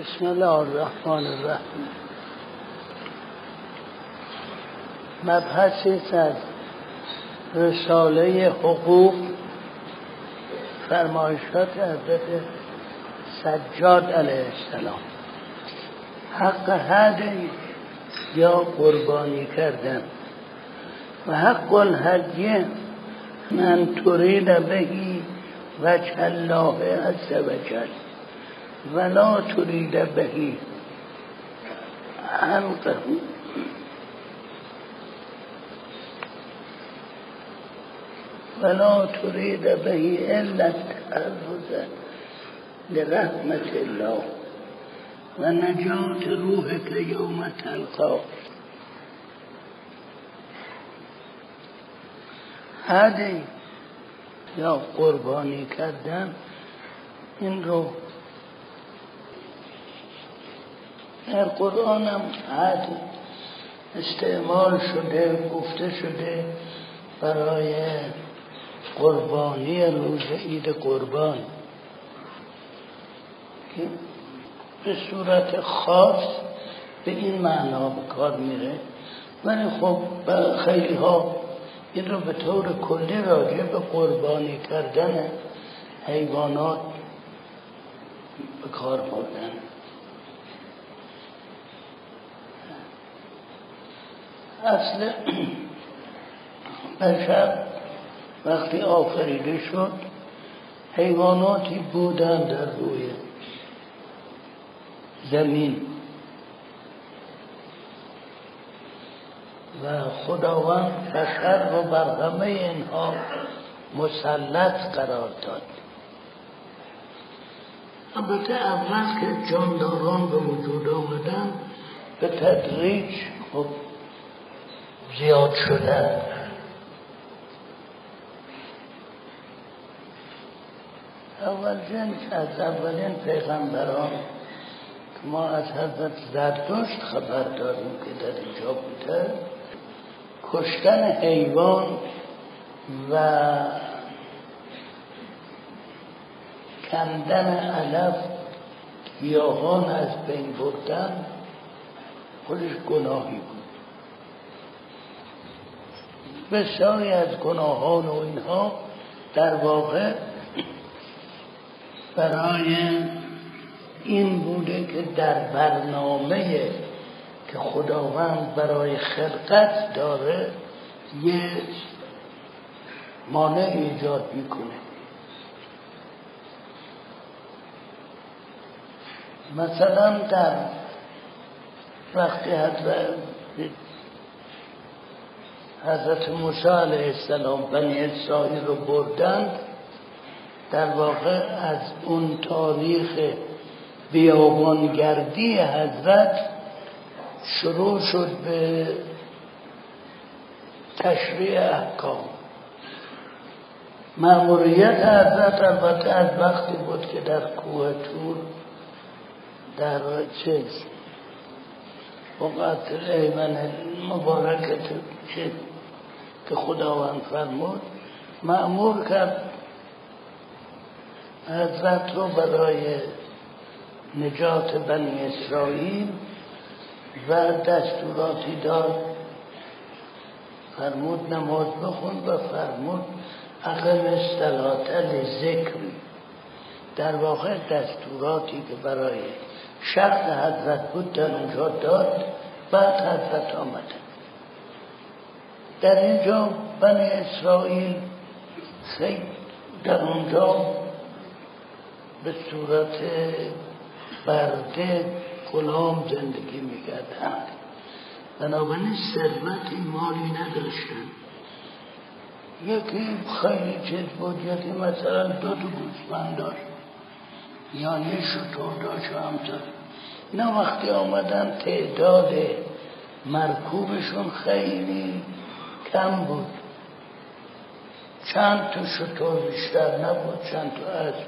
بسم الله الرحمن الرحیم. مبحثی از رساله حقوق فرمایشات حضرت سجاد علیه السلام. حق هدی یا قربانی کردن. و حق الهدیه من ترید بهی وجه الله عز وجل ولا ترید بهی حلقه. ولا ترید بهی الا التعرض لرحمت الله. و نجات روحك یوم تلقا هدی یا قربانی کردن این رو در قرآن هم حد استعمال شده گفته شده برای قربانی روز عید قربان. که به صورت خاص به این معنا به کار میره. ولی خب خیلی ها این رو به طور کلی راجع به قربانی کردن حیوانات به کار بردن. اصل بشر وقتی آفریده شد حیواناتی بودن در روی زمین. و خداوند بشر رو بر همه اینها مسلط قرار داد. البته اول که جانداران به وجود آمدن به تدریج خب زیاد شدن اول جنس از اولین پیغمبران که ما از حضرت زردشت خبر داریم که در اینجا بوده. کشتن حیوان و کندن علف گیاهان از بین بردن خودش گناهی بود. بسیاری از گناهان و اینها در واقع برای این بوده که در برنامه که خداوند برای خلقت داره یه مانع ایجاد می‌کنه. مثلا در وقتی حضرت حضرت موسی علیه السلام بنی اسرائیل رو بردند. در واقع از اون تاریخ بیابانگردی حضرت شروع شد به تشریع احکام. معمولیت حضرت البته از وقتی بود که در کوه تور در چیز وقت ایمن مبارکت چیز که خداوند فرمود معمور کرد حضرت رو برای نجات بنی اسرائیل و دستوراتی داد. فرمود نماز بخون و فرمود اقل استلات ذکر در واقع دستوراتی که برای شخص حضرت بود در اونجا داد بعد حضرت آمده. در اینجا بنی اسرائیل خیلی در اونجا به صورت برده غلام زندگی می‌کردند بنابراین ثروتی مالی نداشتن. یکی خیلی چیز بود یکی مثلا دو تا گوسفند داشت. یه شطور داشت و اینا وقتی آمدن تعداد مرکوبشون خیلی کم بود. چند تا شطور بیشتر نبود چند تا اسب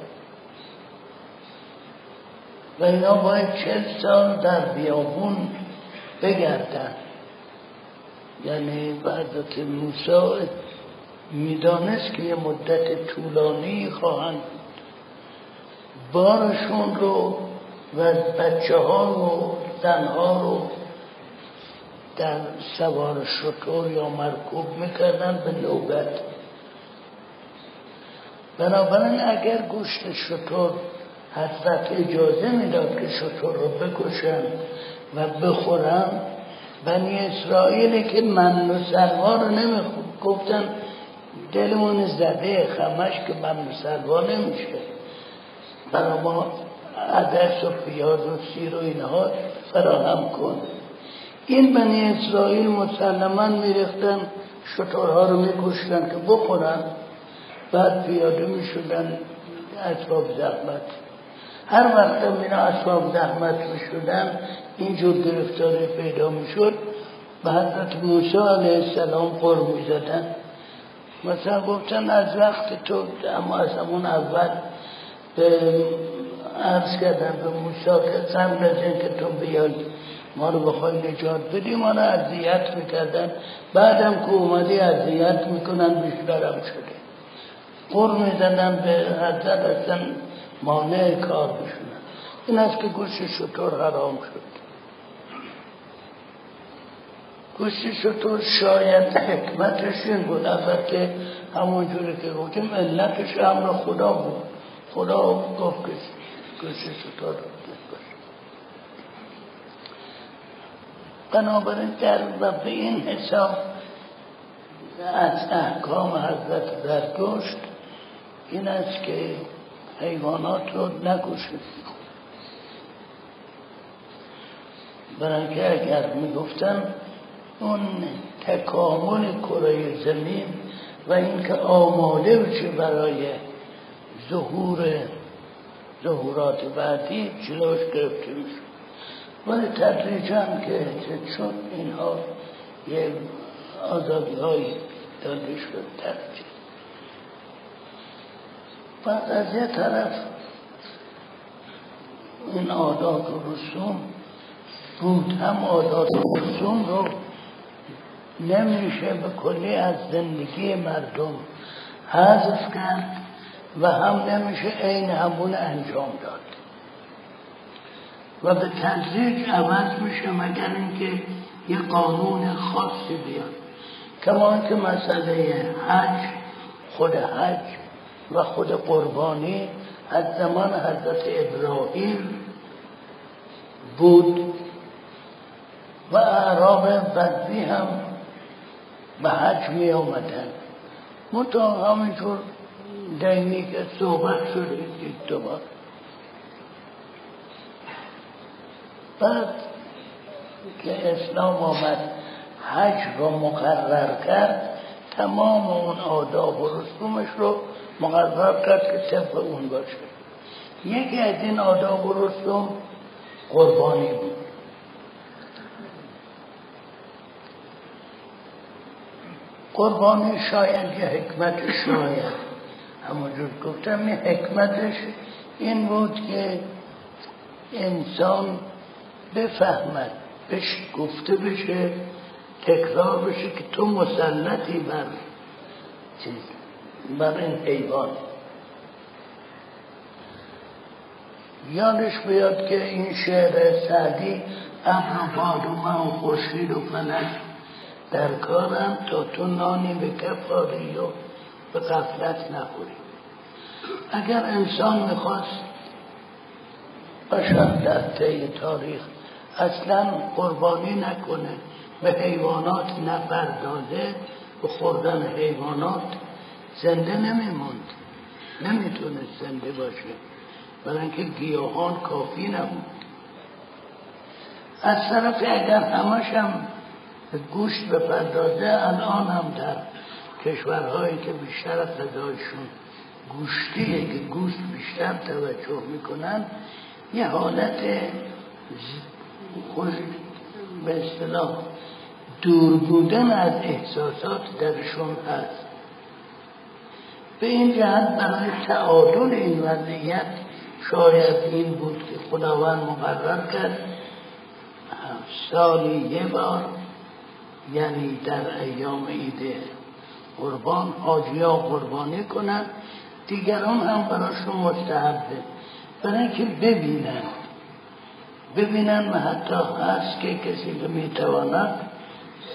و اینا باید چل سال در بیابون بگردن. یعنی بعدت موسی می‌دانست که یه مدت طولانی خواهند بارشون رو و بچه ها رو زنها رو در سوار شطور یا مرکوب می‌کردن به نوبت بنابراین اگر گوشت شطور حضرت اجازه می‌داد که شطور رو بکشن و بخورن بنی اسرائیل که من و سلوا رو نمیخود گفتن دلمون زده خمش که من و سلوا نمیشه برای ما عدس و پیاز و سیر و اینها فراهم کن. این بنی اسرائیل مسلما می‌رفتن شطورها رو میکشتن که بخورن بعد پیاده می‌شدن اسباب زحمت. هر وقت اینا اسباب زحمت می‌شدن اینجور گرفتاری پیدا می‌شد. به حضرت موسی علیه السلام قر می‌زدن. مثلا گفتن از وقت تو اما از همون اول به عرض کردن به موسی که قبل تو بیای. ما رو بخوای نجات بدی ما رو اذیت می‌کردن. بعدم که اومدی اذیت می‌کنن بیشترم شده. قر می‌زدن به حضرت اصلا مانع کار بشونن این است که گوشت شطور حرام شد. گوشت شطور شاید حکمتش این بود همون جوری که گفتیم علتش امر خدا بود. خدا گفت که گوشت شطور بنابراین در و به این حساب از احکام حضرت زرتشت این است که حیوانات رو نکشید. برای که اگر می‌گفتن اون تکامل کره زمین و اینکه آماده بشه برای ظهور ظهورات بعدی جلوش گرفته میشه. ولی تدریجا که چون اینها یه آزادی های داده شد تدریج بعد از یه طرف این عادات و رسوم بود هم عادات و رسوم رو نمیشه به کلی از زندگی مردم حذف کرد و هم نمیشه عین همون انجام داد. و به تدریج عوض میشه مگر اینکه یه قانون خاصی بیاد. کما که مسئله حج خود حج و خود قربانی از زمان حضرت ابراهیم بود و اعراب بدوی هم به حج می آمدن. منطقه همینطور دینی که صحبت شده دید دوبار بعد که اسلام آمد حج رو مقرر کرد تمام اون آداب و رسومش رو مقرر کرد که طبق اون باشه. یکی از این آداب و رسوم قربانی بود. قربانی شاید یه حکمت شاید. همونجور گفتم این حکمتش این بود که انسان بفهمد بهش گفته بشه تکرار بشه که تو مسلطی بر چیز بر این حیوان. یادش بیاد که این شعر سعدی ابر و باد و خورشید و فلک در کارم تا تو نانی به کف و به غفلت نخوری. اگر انسان می‌خواست بشر در تاریخ اصلا قربانی نکنه. به حیوانات نپردازه به خوردن حیوانات زنده نمیموند. نمی‌تونست زنده باشه. برای گیاهان کافی نبود. از طرف اگر همش هم گوشت بپردازه الان هم در کشورهایی که بیشتر غذایشون گوشتیه که گوشت بیشتر توجه می‌کنن یه حالت خوش به اصطلاح دور بودن از احساسات درشون هست. به این جهت برای تعادل این وضعیت شاید این بود که خداوند مقرر کرد سالی یه بار یعنی در ایام عید قربان ها قربانی کنند دیگران هم براشون مستحبه برای اینکه ببینن ببینن حتی هست که کسی که می‌تواند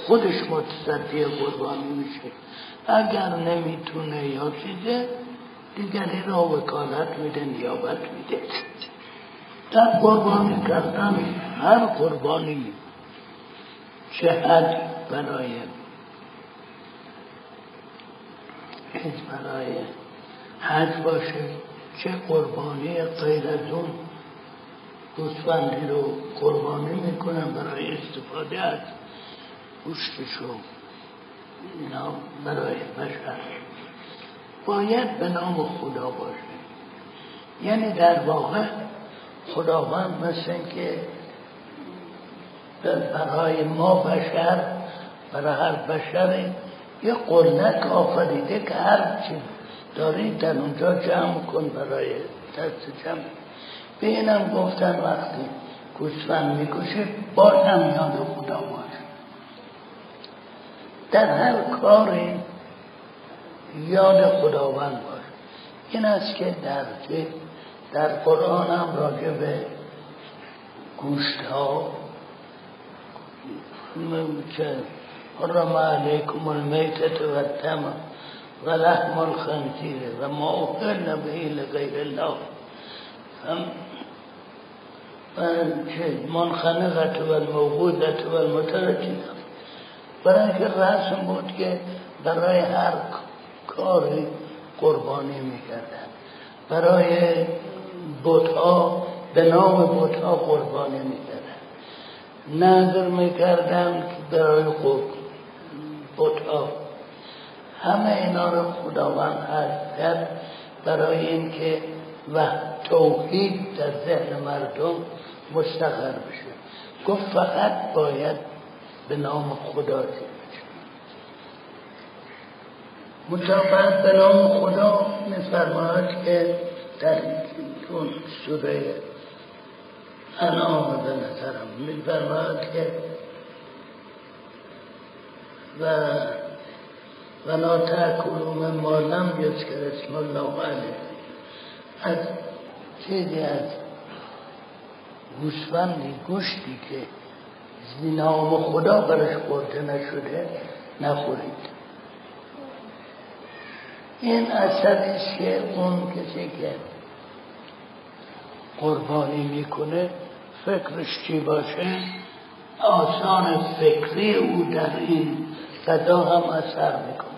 خودش متصدی قربانی میشه. اگر نمی‌تونه یا چیزه دیگری را وکالت میده نیابت میده. در قربانی کردن هر قربانی چه حد برای برای حج باشه چه قربانی غیر از اون گوسفندی رو قربانی می‌کنن برای استفاده از گوشتش اینا برای بشر. باید به نام خدا باشه. یعنی در واقع خداوند مثل که برای ما بشر برای هر بشر یه قلنک آفریده که هر چی دارید در اونجا جمع کن برای دست جمع. به اینم گفتن وقتی گوسفند می‌کشه بازم یاد خدا باشه. در هر کاری یاد خداوند باشه. این است که در در قرآن هم راجع به گوشت ها که حرم علیکم المیتت و الدم و لحم الخنزیر و ما احل به لغیر الله. منخنقت و الموقودت و المترجیه برای که رسم بود که برای هر کاری قربانی می‌کردن. برای بوتها به نام بوتها قربانی می‌کردن. نظر می‌کردن برای بوتها همه اینا رو خداوند هست کرد برای اینکه و توحید در ذهن مردم مستقر بشه. گفت فقط باید به نام خدا مطابقت به نام خدا میفرماید که در اون سوره انعام به نظرم میفرماید که و و لا مما لم یذکر اسم الله علیه از چیزی از گوسفندی گوشتی که نام خدا برش برده نشده نخورید. این اثر است که اون کسی که قربانی می‌کنه فکرش چی باشه؟ آسان فکری او در این غذا هم اثر می‌کنه.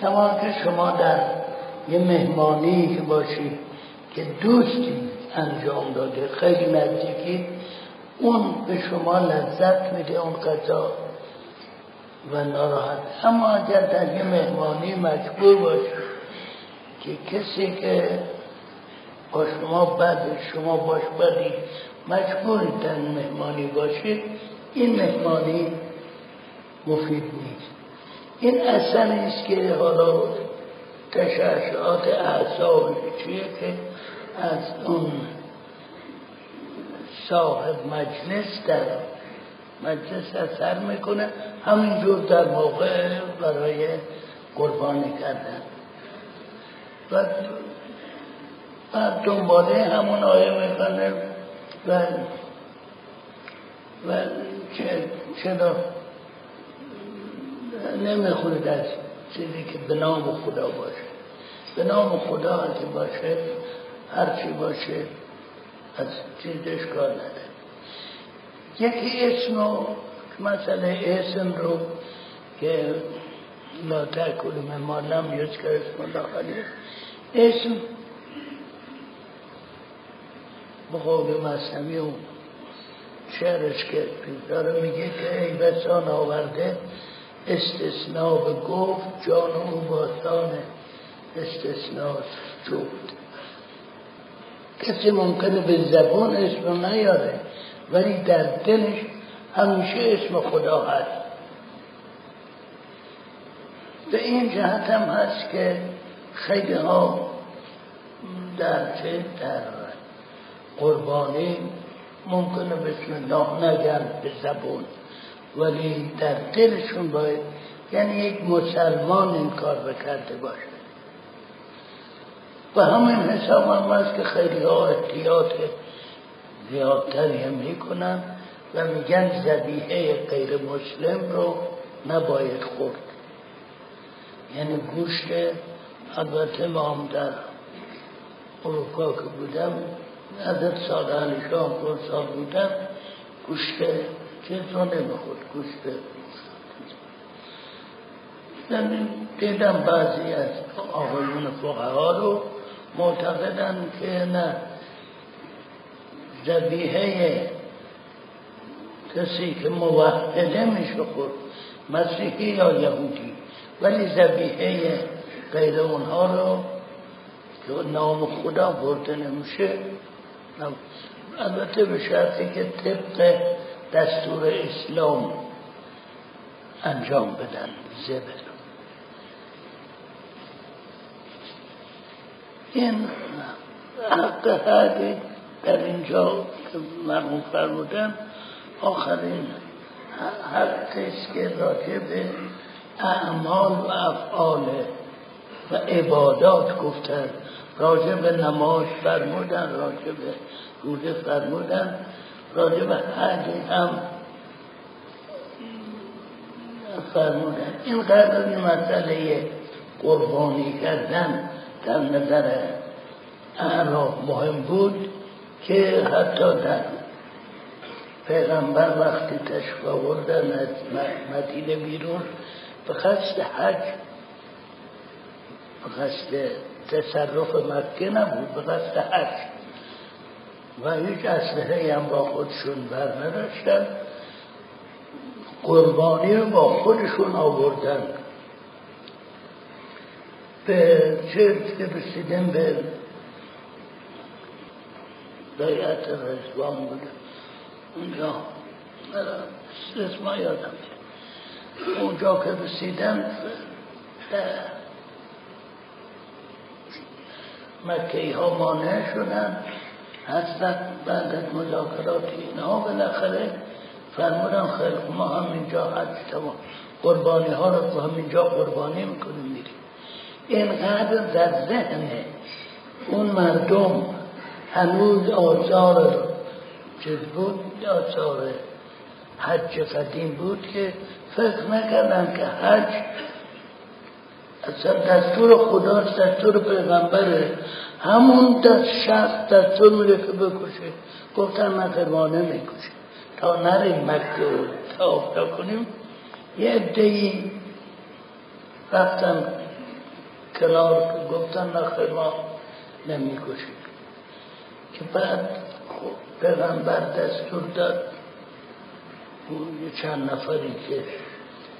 کما که شما در یه مهمانی که باشید که دوستی انجام داده. خیلی نزدیکی. اون به شما لذت میده اون غذا. و ناراحت. اما اگر در یه مهمانی مجبور باشید که کسی که با شما بد شما باش بدی مجبورید در مهمانی باشید این مهمانی مفید نیست. این اثر است که حالا تشعشعات اعصاب چیه که از اون صاحب مجلس در مجلس اثر می‌کنه. همینجور در موقع برای قربانی کردن. و بعد دنباله همون آیه می‌کنه و و چرا نمی‌خورد از چیزی که به نام خدا باشه. به نام خدا که باشه هرچی باشه از چیزش کار نده یکی اسم رو مثلا اسم رو که لا تاکل من ما لم یذکر اسم الله علیه. اسم به قول مصنوی و شعرش که داره میگه که ای بسان آورده استثناء به گفت جان او باستان استثناء جفت کسی ممکنه به زبان اسم نیاره ولی در دلش همیشه اسم خدا هست. به این جهت هم هست که خیلی ها در چه در قربانی ممکنه بسم الله نگن به زبون ولی در دلشون باید یعنی یک مسلمان این کار بکرده باشه. و همین حساب هم هست که خیلی ها احتیاط زیادتری هم می‌کنن و میگن زبیحه غیر مسلم رو نباید خورد. یعنی گوشت البته ما هم در اروپا که بودم عدد سال شام سال بودم گوشت چیز رو نمی‌خورد گوشت یعنی دیدم بعضی از آقایون فقها رو معتقدن که نه. زبیحه کسی که موحده میشه خود مسیحی یا یهودی. ولی زبیحه غیر اونها رو که نام خدا برده نمیشه البته به شرطی که طبق دستور اسلام انجام بدن. زبر این حق حقی در اینجا که مرمون فرمودن آخرین حقیست که راجع به اعمال و افعال و عبادات گفتن راجع به نماز فرمودن راجع به روزه فرمودن راجع به حج هم فرمودن. این قدر مسئله قربانی کردن در نظر اعراب مهم بود که حتی در پیغمبر وقتی تشریف آوردن از مدینه بیرون به قصد حج به قصد تصرف مکه نبود به قصد حج. و هیچ اسلحه هم با خودشون بر نداشتن قربانی با خودشون آوردن. به چرت که رسیدن به بیعت رزوان بوده اونجا اسما یادم اونجا که رسیدن مکه ها مانع شدن. هستن بعد از مذاکرات اینها بالاخره فرمودن خیلی ما هم اینجا حج تمام. قربانی ها رو هم اینجا قربانی می‌کنیم میریم. اینقدر در ذهن اون مردم هنوز آثار چیز بود؟ آثار حج قدیم بود که فکر نکردن که حج اصلا دستور خدا دستور پیغمبره همون دست شخص دستور میده که بکشه. گفتن من قربانه می‌کشه تا نریم مکه و تا کنیم یه ادهی رفتن کنار گفتن نخیر ما نمی‌کشیم. که بعد خب پیغمبر دستور داد یه چند نفری که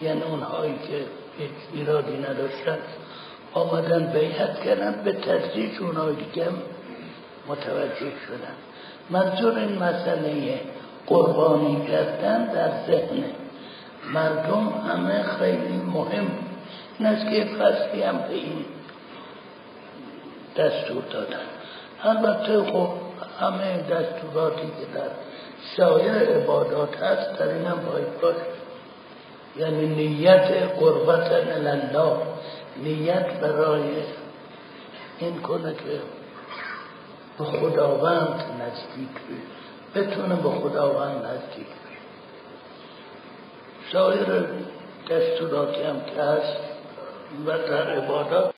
یعنی اونهایی که هیچ ایرادی نداشتن آمدن بیعت کردن به تدریج اونهای دیگه متوجه شدن. منظور این مسئله قربانی کردن در ذهن مردم همه خیلی مهم. این است که فصلی هم به این دستور دادن. البته خب همه دستوراتی که در سایر عبادات هست در این هم باید باشه یعنی نیت قربت الله نیت برای این کنه که به خداوند نزدیک بتونه به خداوند نزدیک بشه سایر دستوراتی هم که هست و در عبادات